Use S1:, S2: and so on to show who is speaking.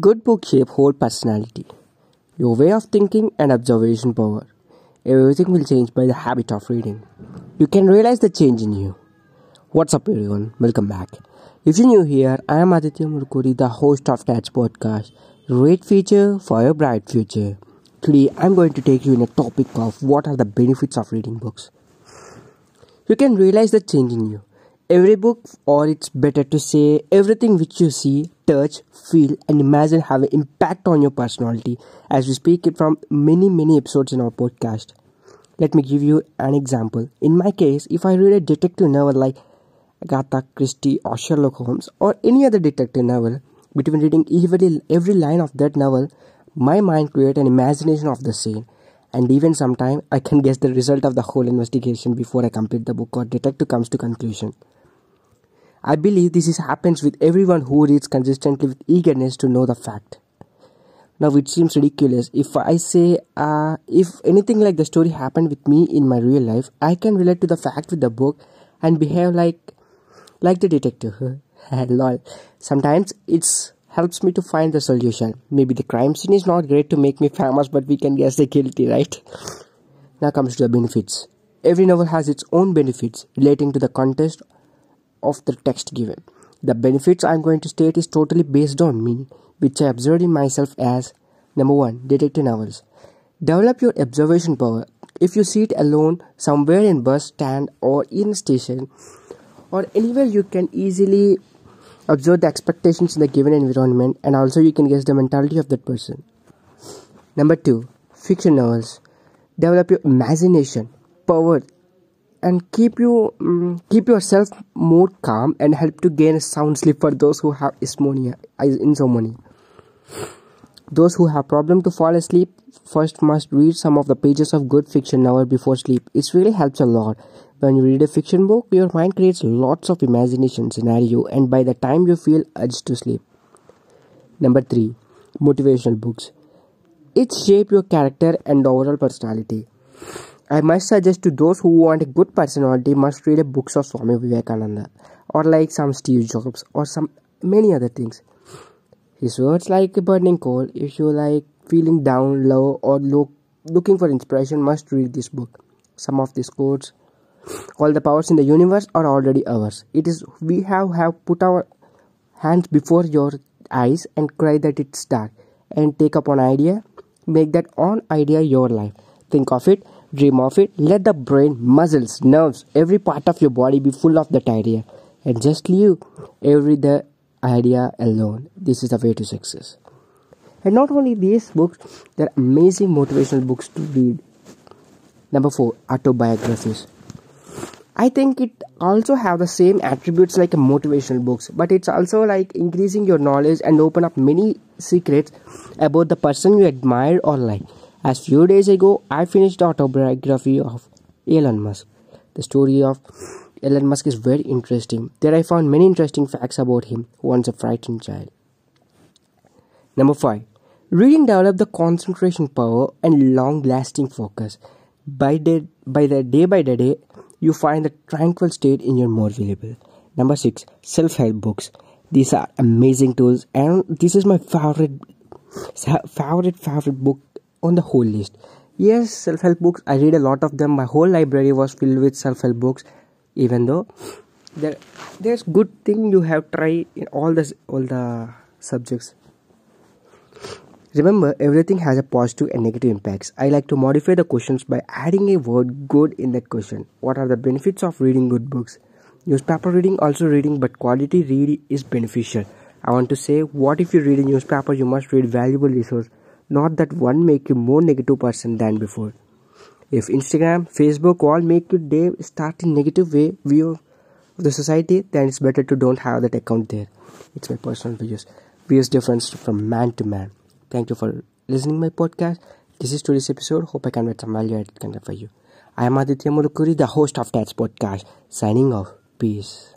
S1: Good books shape whole personality, your way of thinking and observation power. Everything will change by the habit of reading. You can realize the change in you. What's up everyone? Welcome back. If you're new here, I am Aditya Murkuri, the host of Tats podcast. Read future for a bright future. Today I'm going to take you in a topic of what are the benefits of reading books. You can realize the change in you. Every book, or it's better to say, everything which you see, touch, feel, and imagine have an impact on your personality as we speak it from many, many episodes in our podcast. Let me give you an example. In my case, if I read a detective novel like Agatha Christie or Sherlock Holmes or any other detective novel, between reading every, every line of that novel, my mind creates an imagination of the scene and even sometimes I can guess the result of the whole investigation before I complete the book or detective comes to conclusion. I believe this is, happens with everyone who reads consistently with eagerness to know the fact. Now it seems ridiculous if I say uh, if anything like the story happened with me in my real life, I can relate to the fact with the book and behave like like the detective. Lol. Sometimes it's helps me to find the solution. Maybe the crime scene is not great to make me famous, but we can guess the guilty, right? Now comes to the benefits. Every novel has its own benefits relating to the context of the text given. The benefits I'm going to state is totally based on me, which I observed in myself as number one, detective novels. Develop your observation power. If you sit alone somewhere in bus stand or in station or anywhere you can easily observe the expectations in the given environment and also you can guess the mentality of that person. Number two, fiction novels. Develop your imagination, power, and keep you um, keep yourself more calm and help to gain a sound sleep for those who have insomnia insomnia. Those who have problem to fall asleep first must read some of the pages of good fiction novel before sleep. It really helps a lot. When you read a fiction book your mind creates lots of imagination scenario and by the time you feel urged to sleep. Number 3 motivational books. It shape your character and overall personality I must suggest to those who want a good personality must read a books of Swami Vivekananda or like some Steve Jobs or some many other things. His words like a burning coal. If you like feeling down, low, or low, looking for inspiration, must read this book. Some of these quotes: "All the powers in the universe are already ours. It is we have have put our hands before your eyes and cry that it's dark, and take up an idea, make that own idea your life. Think of it." Dream of it. Let the brain, muscles, nerves, every part of your body be full of that idea. And just leave every the idea alone. This is the way to success. And not only these books, there are amazing motivational books to read. Number four, autobiographies. I think it also have the same attributes like motivational books, but it's also like increasing your knowledge and open up many secrets about the person you admire or like. As few days ago, I finished the autobiography of Elon Musk. The story of Elon Musk is very interesting. There I found many interesting facts about him, once a frightened child. Number 5. Reading develop the concentration power and long-lasting focus. By the, by the day by the day, you find the tranquil state in your more valuable. Number 6. Self-help books. These are amazing tools and this is my favorite favorite favorite book on the whole list. Yes, self help books, I read a lot of them. My whole library was filled with self help books, even though there there's good thing you have tried in all the all the subjects. Remember, everything has a positive and negative impacts. I like to modify the questions by adding a word good in the question. What are the benefits of reading good books? Newspaper reading, also reading, but quality read is beneficial. I want to say, what if you read a newspaper? You must read valuable resource not that one make you more negative person than before. If instagram facebook all make you day start in negative way view of the society then it's better to don't have that account there. It's my personal views views difference from man to man. Thank you for listening my podcast. This is today's episode. Hope i can add some value added content for you. I am aditya mulukuri the host of that podcast signing off. Peace